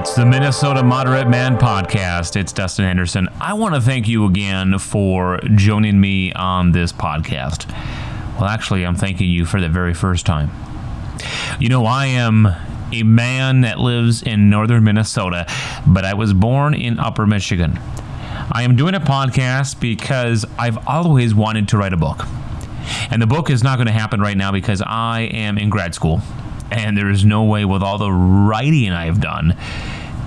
It's the Minnesota Moderate Man podcast. It's Dustin Anderson. I want to thank you again for joining me on this podcast. Well, actually, I'm thanking you for the very first time. You know, I am a man that lives in northern Minnesota, but I was born in upper Michigan. I am doing a podcast because I've always wanted to write a book. And the book is not going to happen right now because I am in grad school and there is no way with all the writing I have done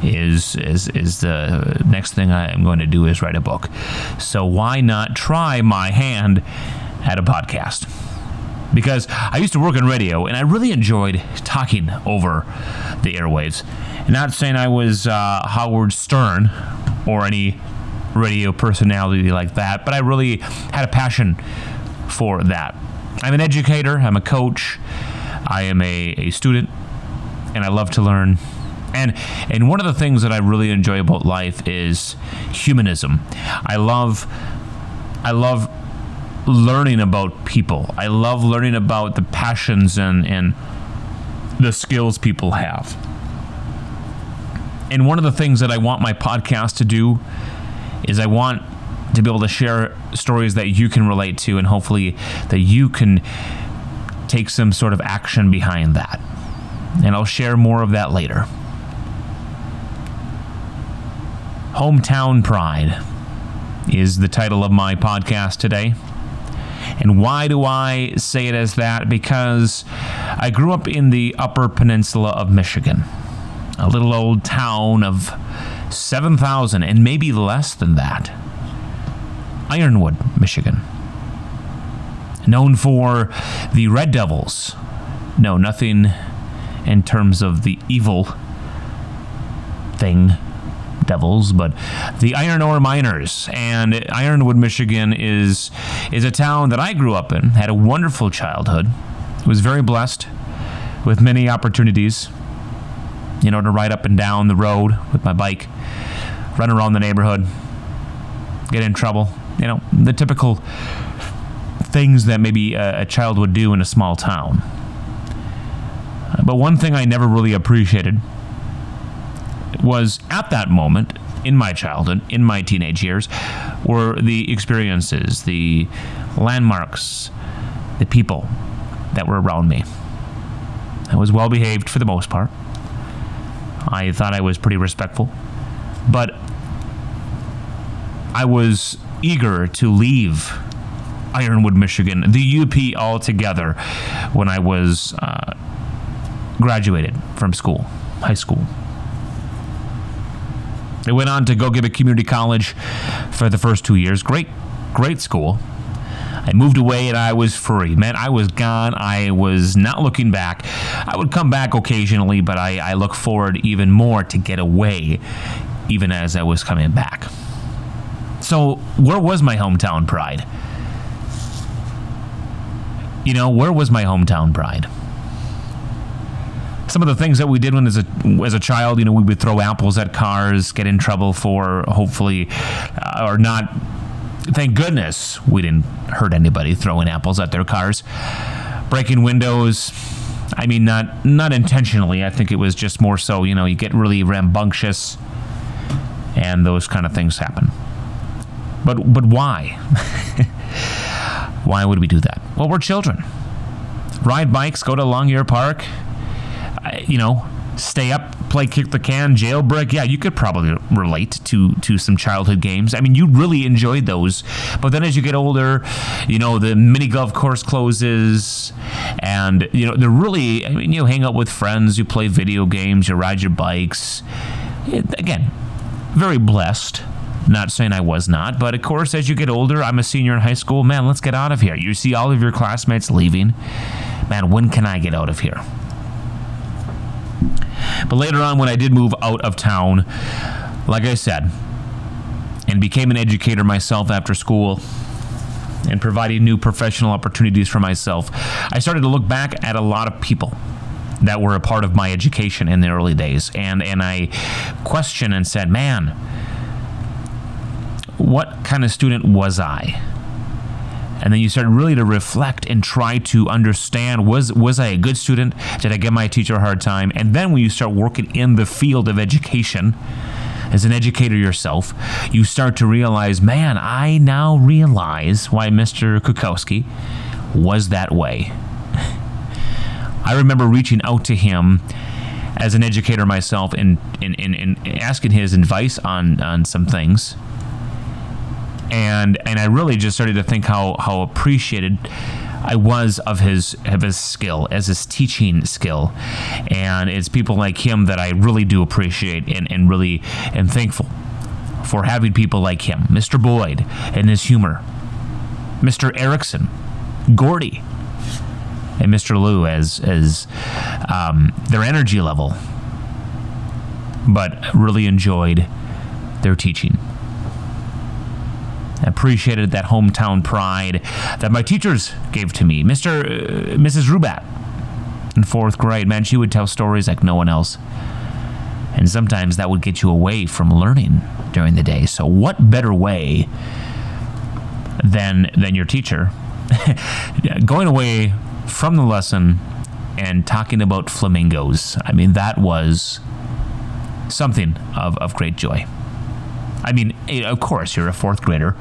is is is the next thing I am going to do is write a book. So why not try my hand at a podcast? Because I used to work in radio and I really enjoyed talking over the airwaves. Not saying I was uh, Howard Stern or any radio personality like that, but I really had a passion for that. I'm an educator, I'm a coach, I am a, a student, and I love to learn. And and one of the things that I really enjoy about life is humanism. I love I love learning about people. I love learning about the passions and, and the skills people have. And one of the things that I want my podcast to do is I want to be able to share stories that you can relate to and hopefully that you can take some sort of action behind that. And I'll share more of that later. Hometown Pride is the title of my podcast today. And why do I say it as that? Because I grew up in the Upper Peninsula of Michigan, a little old town of 7,000 and maybe less than that. Ironwood, Michigan. Known for the Red Devils. No, nothing in terms of the evil thing Devils, but the Iron Ore Miners. And Ironwood, Michigan is is a town that I grew up in. Had a wonderful childhood. Was very blessed with many opportunities. You know, to ride up and down the road with my bike, run around the neighborhood, get in trouble. You know, the typical things that maybe a, a child would do in a small town. But one thing I never really appreciated was at that moment in my childhood, in my teenage years, were the experiences, the landmarks, the people that were around me. I was well behaved for the most part. I thought I was pretty respectful. But I was eager to leave Ironwood, Michigan, the UP altogether, when I was uh, graduated from school, high school. I went on to Gogebic Community College for the first two years. Great, great school. I moved away and I was free. Man, I was gone. I was not looking back. I would come back occasionally, but I, I look forward even more to get away, even as I was coming back. So, where was my hometown pride? You know, where was my hometown pride? some of the things that we did when as a as a child, you know, we would throw apples at cars, get in trouble for hopefully uh, or not. Thank goodness we didn't hurt anybody throwing apples at their cars, breaking windows. I mean, not not intentionally. I think it was just more so. You know, you get really rambunctious, and those kind of things happen. But but why? why would we do that? Well, we're children. Ride bikes, go to Longyear Park, uh, you know, stay up, play kick the can, jailbreak. Yeah, you could probably relate to to some childhood games. I mean, you really enjoyed those. But then as you get older, you know, the mini golf course closes, and you know, they're really. I mean, you hang out with friends, you play video games, you ride your bikes. Again, very blessed. Not saying I was not, but of course, as you get older, I'm a senior in high school. Man, let's get out of here. You see all of your classmates leaving. Man, when can I get out of here? But later on, when I did move out of town, like I said, and became an educator myself after school and providing new professional opportunities for myself, I started to look back at a lot of people that were a part of my education in the early days. And, and I questioned and said, man, what kind of student was I? and then you start really to reflect and try to understand was was I a good student? Did I give my teacher a hard time? And then when you start working in the field of education, as an educator yourself, you start to realize, man, I now realize why Mr. Kukowski was that way. I remember reaching out to him as an educator myself and, and, and, and asking his advice on, on some things. And, and I really just started to think how, how appreciated I was of his of his skill as his teaching skill, and it's people like him that I really do appreciate and, and really am thankful for having people like him, Mr. Boyd and his humor, Mr. Erickson, Gordy, and Mr. Lou as as um, their energy level, but really enjoyed their teaching appreciated that hometown pride that my teachers gave to me. Mr. Uh, Mrs. Rubat in fourth grade, man, she would tell stories like no one else. And sometimes that would get you away from learning during the day. So what better way than than your teacher going away from the lesson and talking about flamingos. I mean, that was something of, of great joy. I mean, eh, of course, you're a fourth grader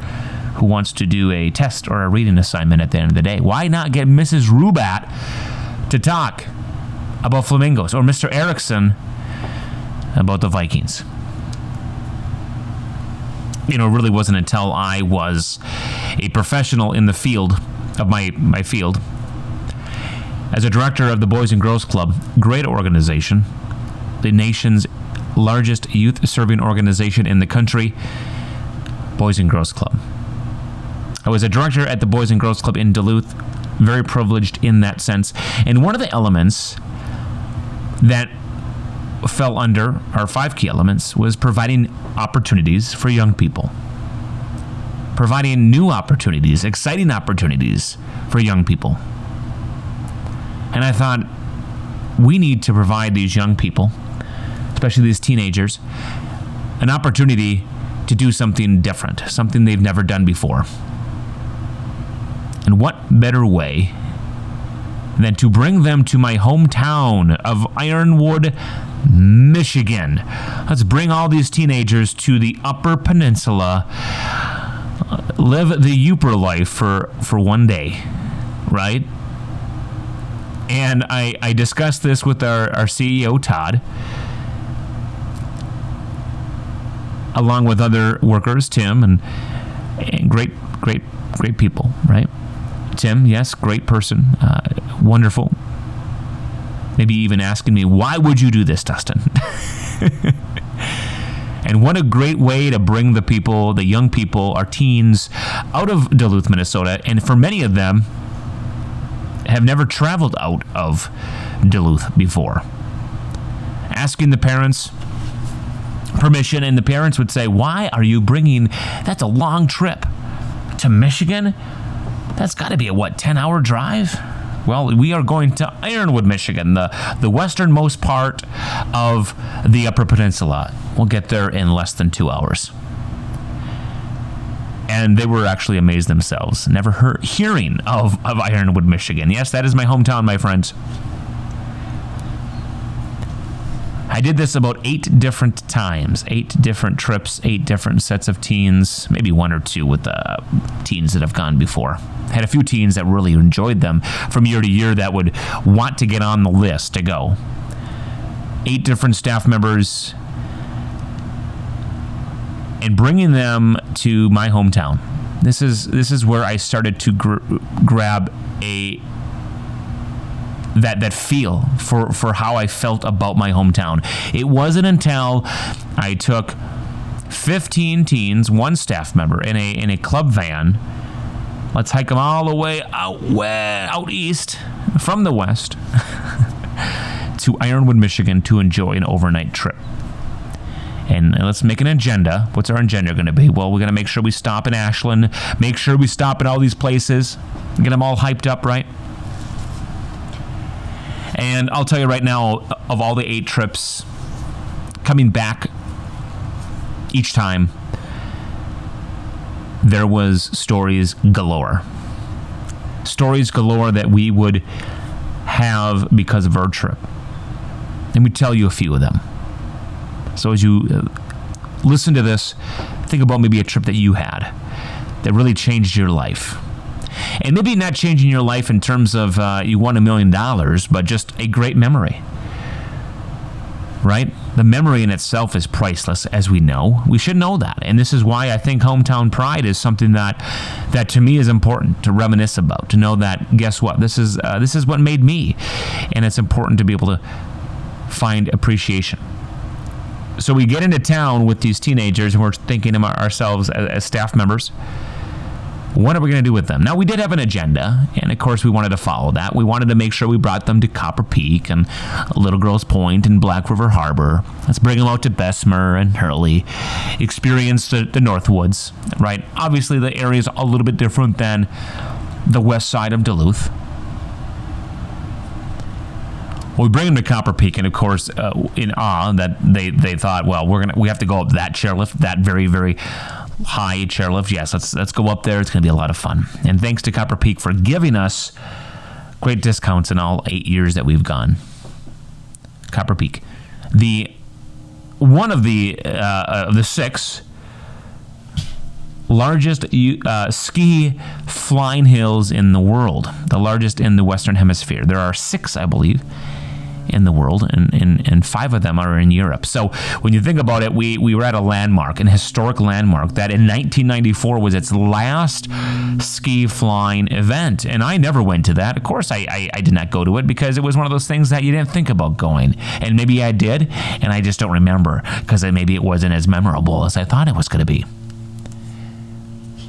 who wants to do a test or a reading assignment at the end of the day. Why not get Mrs. Rubat to talk about flamingos or Mr. Erickson about the Vikings? You know, it really wasn't until I was a professional in the field of my, my field as a director of the Boys and Girls Club, great organization, the nation's largest youth serving organization in the country, Boys and Girls Club. I was a director at the Boys and Girls Club in Duluth, very privileged in that sense. And one of the elements that fell under our five key elements was providing opportunities for young people, providing new opportunities, exciting opportunities for young people. And I thought, we need to provide these young people especially these teenagers, an opportunity to do something different, something they've never done before. And what better way than to bring them to my hometown of Ironwood, Michigan? Let's bring all these teenagers to the Upper Peninsula, live the Yooper life for, for one day, right? And I, I discussed this with our, our CEO, Todd along with other workers, Tim, and, and great, great, great people, right? Tim, yes, great person, uh, wonderful. Maybe even asking me, why would you do this, Dustin? and what a great way to bring the people, the young people, our teens, out of Duluth, Minnesota. And for many of them, have never traveled out of Duluth before. Asking the parents, permission, and the parents would say, Why are you bringing that's a long trip to Michigan? That's got to be a what, 10 hour drive? Well, we are going to Ironwood, Michigan, the, the westernmost part of the Upper Peninsula. We'll get there in less than two hours. And they were actually amazed themselves, never heard, hearing of, of Ironwood, Michigan. Yes, that is my hometown, my friends. I did this about eight different times, eight different trips, eight different sets of teens, maybe one or two with the teens that have gone before. Had a few teens that really enjoyed them from year to year that would want to get on the list to go. Eight different staff members and bringing them to my hometown. This is this is where I started to gr- grab a that that feel for for how I felt about my hometown. It wasn't until I took 15 teens, one staff member in a in a club van. Let's hike them all the way out west, out east from the west to Ironwood, Michigan to enjoy an overnight trip. And let's make an agenda. What's our agenda going to be? Well, we're going to make sure we stop in Ashland, make sure we stop at all these places, get them all hyped up, right? And I'll tell you right now, of all the eight trips, coming back each time, there was stories galore. stories galore that we would have because of our trip. Let me tell you a few of them. So as you uh, listen to this, think about maybe a trip that you had that really changed your life. And maybe not changing your life in terms of uh, you won a million dollars, but just a great memory. Right? The memory in itself is priceless, as we know. We should know that. And this is why I think hometown pride is something that that to me is important to reminisce about, to know that guess what? This is uh, this is what made me. And it's important to be able to find appreciation. So we get into town with these teenagers and we're thinking of ourselves as, as staff members what are we going to do with them? Now, we did have an agenda, and of course, we wanted to follow that. We wanted to make sure we brought them to Copper Peak and Little Girls Point and Black River Harbor. Let's bring them out to Bessemer and Hurley, experience the, the Northwoods, right? Obviously, the area is a little bit different than the west side of Duluth. Well, we bring them to Copper Peak, and of course, uh, in awe that they, they thought, well, we're gonna we have to go up that chairlift, that very very high chairlift. Yes, let's let's go up there. It's going to be a lot of fun. And thanks to Copper Peak for giving us great discounts in all eight years that we've gone. Copper Peak, the one of the uh, of the six largest uh, ski flying hills in the world, the largest in the Western Hemisphere. There are six, I believe in the world, and, and, and five of them are in Europe. So when you think about it, we, we were at a landmark, an historic landmark that in 1994 was its last ski flying event. And I never went to that. Of course, I, I, I did not go to it because it was one of those things that you didn't think about going. And maybe I did, and I just don't remember because maybe it wasn't as memorable as I thought it was going to be.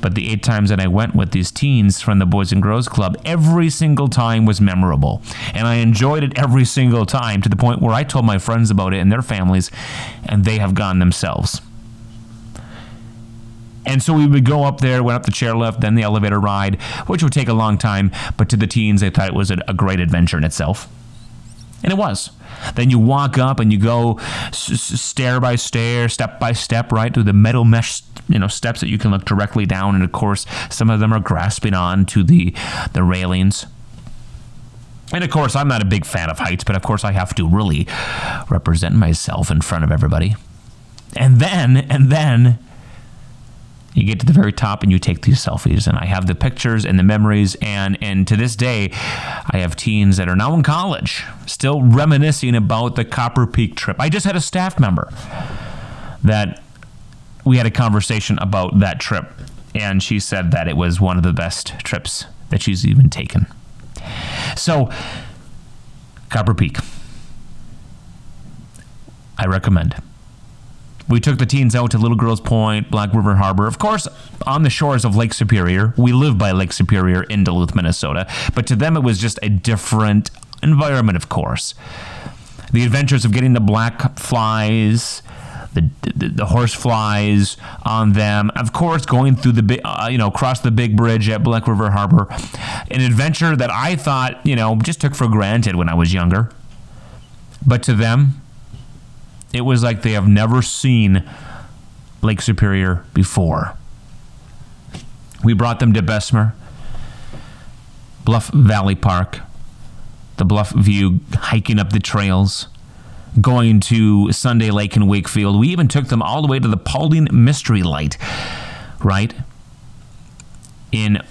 But the eight times that I went with these teens from the Boys and Girls Club, every single time was memorable. And I enjoyed it every single time to the point where I told my friends about it and their families, and they have gone themselves. And so we would go up there, went up the chairlift, then the elevator ride, which would take a long time. But to the teens, they thought it was a, great adventure in itself. And it was. Then you walk up and you go stair by stair, step by step, right through the metal mesh, you know, steps that you can look directly down. And of course, some of them are grasping on to the the railings. And of course, I'm not a big fan of heights, but of course, I have to really represent myself in front of everybody. And then, and then, you get to the very top and you take these selfies. And i have the pictures and the memories. And and to this day i have teens that are now in college still reminiscing about the copper peak trip. I just had a staff member that we had a conversation about that trip. And she said that it was one of the best trips that she's even taken. So copper peak. I recommend we took the teens out to Little Girls Point, Black River Harbor, of course, on the shores of Lake Superior. We live by Lake Superior in Duluth, Minnesota, but to them it was just a different environment, of course. The adventures of getting the black flies, the, the, the horse flies on them. Of course, going through the big, uh, you know, across the big bridge at Black River Harbor, an adventure that I thought, you know, just took for granted when I was younger. But to them, it was like they have never seen Lake Superior before. We brought them to Bessemer, Bluff Valley Park, the Bluff View, hiking up the trails, going to Sunday Lake in Wakefield. We even took them all the way to the Paulding Mystery Light, right? In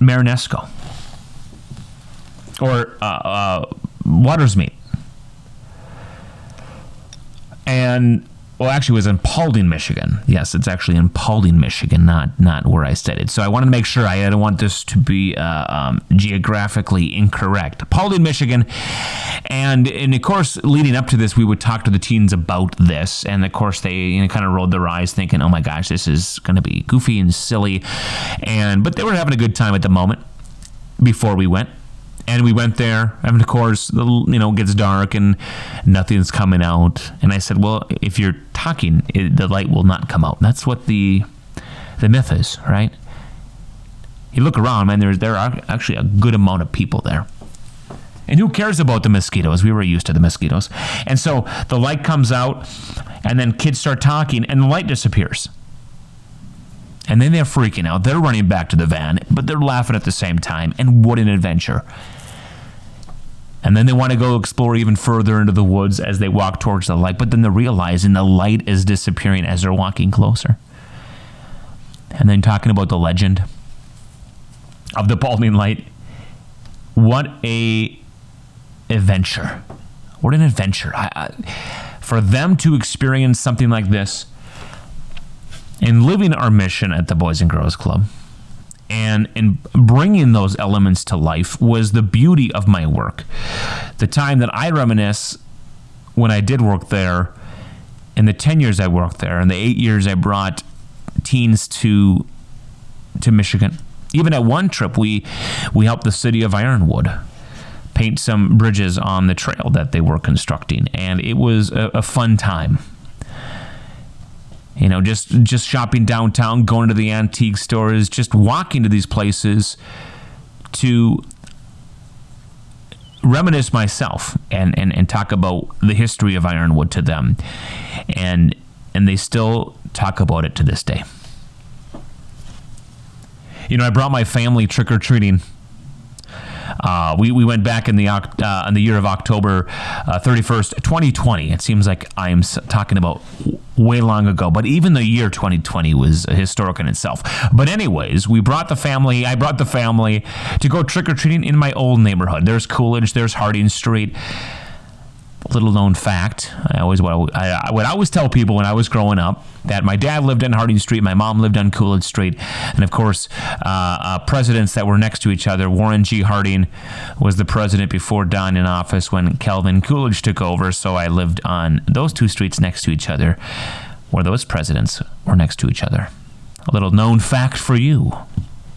Marenisco. Or uh, uh, Watersmeet and well, actually, it was in Paulding, Michigan. Yes, it's actually in Paulding, Michigan, not not where I studied. So I wanted to make sure I don't want this to be uh, um, geographically incorrect. Paulding, Michigan, and and of course, leading up to this, we would talk to the teens about this, and of course, they you know, kind of rolled their eyes, thinking, "Oh my gosh, this is going to be goofy and silly," and but they were having a good time at the moment before we went and we went there and of course the you know gets dark and nothing's coming out. And i said well if you're talking it, the light will not come out. That's what the the myth is right? You look around man there's there are actually a good amount of people there. And who cares about the mosquitoes? We were used to the mosquitoes. And so the light comes out and then kids start talking and the light disappears And then they're freaking out. They're running back to the van, but they're laughing at the same time. And what an adventure. And then they want to go explore even further into the woods as they walk towards the light. But then they're realizing the light is disappearing as they're walking closer. And then talking about the legend of the Paulding light. What a adventure. What an adventure. I, I, for them to experience something like this in living our mission at the Boys and Girls Club and in bringing those elements to life was the beauty of my work. The time that I reminisce when I did work there, in the 10 years I worked there, and the eight years I brought teens to to Michigan. Even at one trip, we we helped the city of Ironwood paint some bridges on the trail that they were constructing, and it was a, a fun time you know just just shopping downtown going to the antique stores just walking to these places to reminisce myself and, and, and talk about the history of ironwood to them. And and they still talk about it to this day. You know i brought my family trick-or-treating uh, we, we went back in the uh, in the year of October uh, 31st, 2020. It seems like I'm talking about way long ago, but even the year 2020 was historic in itself. But anyways, we brought the family. I brought the family to go trick or treating in my old neighborhood. There's Coolidge. There's Harding Street little known fact. I always what I, I always tell people when I was growing up that my dad lived on Harding Street, my mom lived on Coolidge Street, and of course, uh, uh, presidents that were next to each other. Warren G. Harding was the president before Don in office when Calvin Coolidge took over. So I lived on those two streets next to each other, where those presidents were next to each other. A little known fact for you,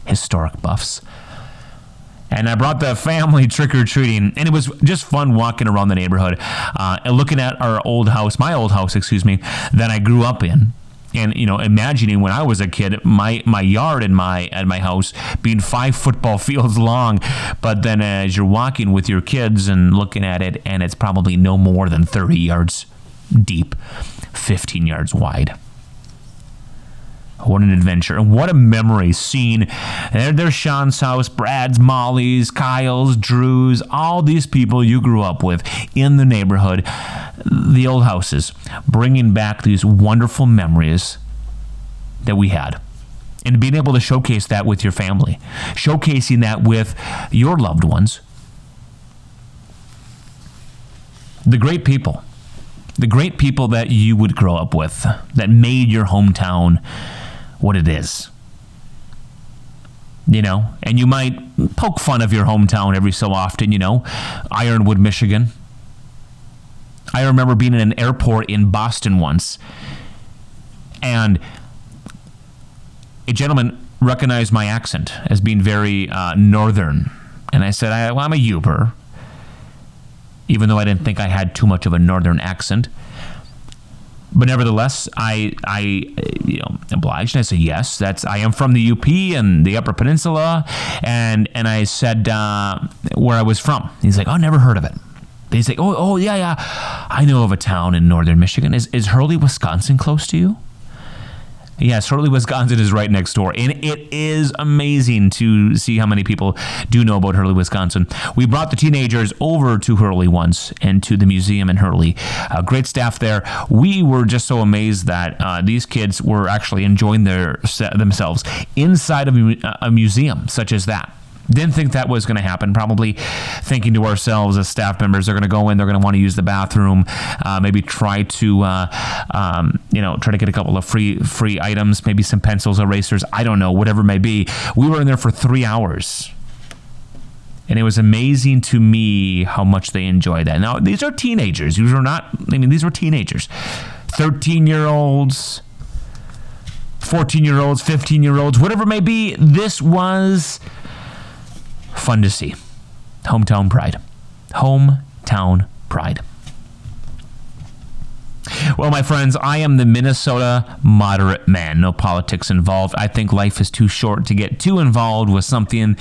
historic buffs and I brought the family trick or treating, and it was just fun walking around the neighborhood uh, and looking at our old house, my old house, excuse me, that I grew up in. And you know, imagining when I was a kid, my my yard in my at my house being five football fields long, but then as you're walking with your kids and looking at it, and it's probably no more than 30 yards deep, 15 yards wide. What an adventure. And what a memory seeing there, there's Sean's house, Brad's, Molly's, Kyle's, Drew's, all these people you grew up with in the neighborhood, the old houses, bringing back these wonderful memories that we had. And being able to showcase that with your family, showcasing that with your loved ones. The great people, the great people that you would grow up with, that made your hometown what it is. You know, and you might poke fun of your hometown every so often, you know, Ironwood, Michigan. I remember being in an airport in Boston once, and a gentleman recognized my accent as being very uh, northern. And I said, I, well, I'm a Yooper, even though I didn't think I had too much of a northern accent but nevertheless, I I you know obliged. And I said yes. That's I am from the UP and the Upper Peninsula, and and I said uh, where I was from. He's like, oh, never heard of it. he's like, oh oh yeah yeah, I know of a town in northern Michigan. Is is Hurley, Wisconsin, close to you? Yes, Hurley, Wisconsin is right next door. And it is amazing to see how many people do know about Hurley, Wisconsin. We brought the teenagers over to Hurley once and to the museum in Hurley. Uh, great staff there. We were just so amazed that uh, these kids were actually enjoying their themselves inside of a museum such as that. Didn't think that was going to happen. Probably thinking to ourselves as staff members, they're going to go in, they're going to want to use the bathroom, uh, maybe try to, uh, um, you know, try to get a couple of free free items, maybe some pencils, erasers. I don't know, whatever it may be. We were in there for three hours. And it was amazing to me how much they enjoyed that. Now, these are teenagers. These are not, I mean, these were teenagers. 13 year olds, 14 year olds, 15 year olds, whatever it may be. This was fun to see. Hometown pride. Hometown pride. Well, my friends, I am the Minnesota moderate man. No politics involved. I think life is too short to get too involved with something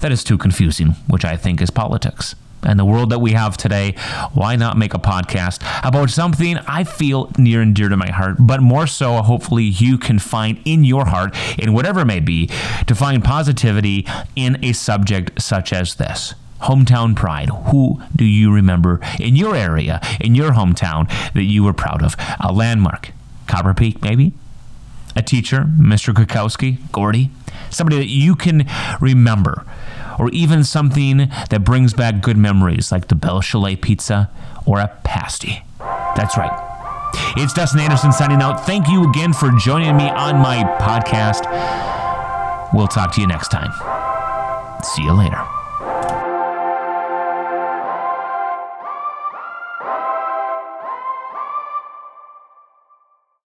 that is too confusing, which I think is politics. And the world that we have today, why not make a podcast about something I feel near and dear to my heart, but more so, hopefully, you can find in your heart, in whatever it may be, to find positivity in a subject such as this. Hometown pride. Who do you remember in your area, in your hometown, that you were proud of? A landmark. Copper Peak, maybe? A teacher, Mr. Kukowski, Gordy? Somebody that you can remember or even something that brings back good memories like the Belle Chalet pizza or a pasty. That's right. It's Dustin Anderson signing out. Thank you again for joining me on my podcast. We'll talk to you next time. See you later.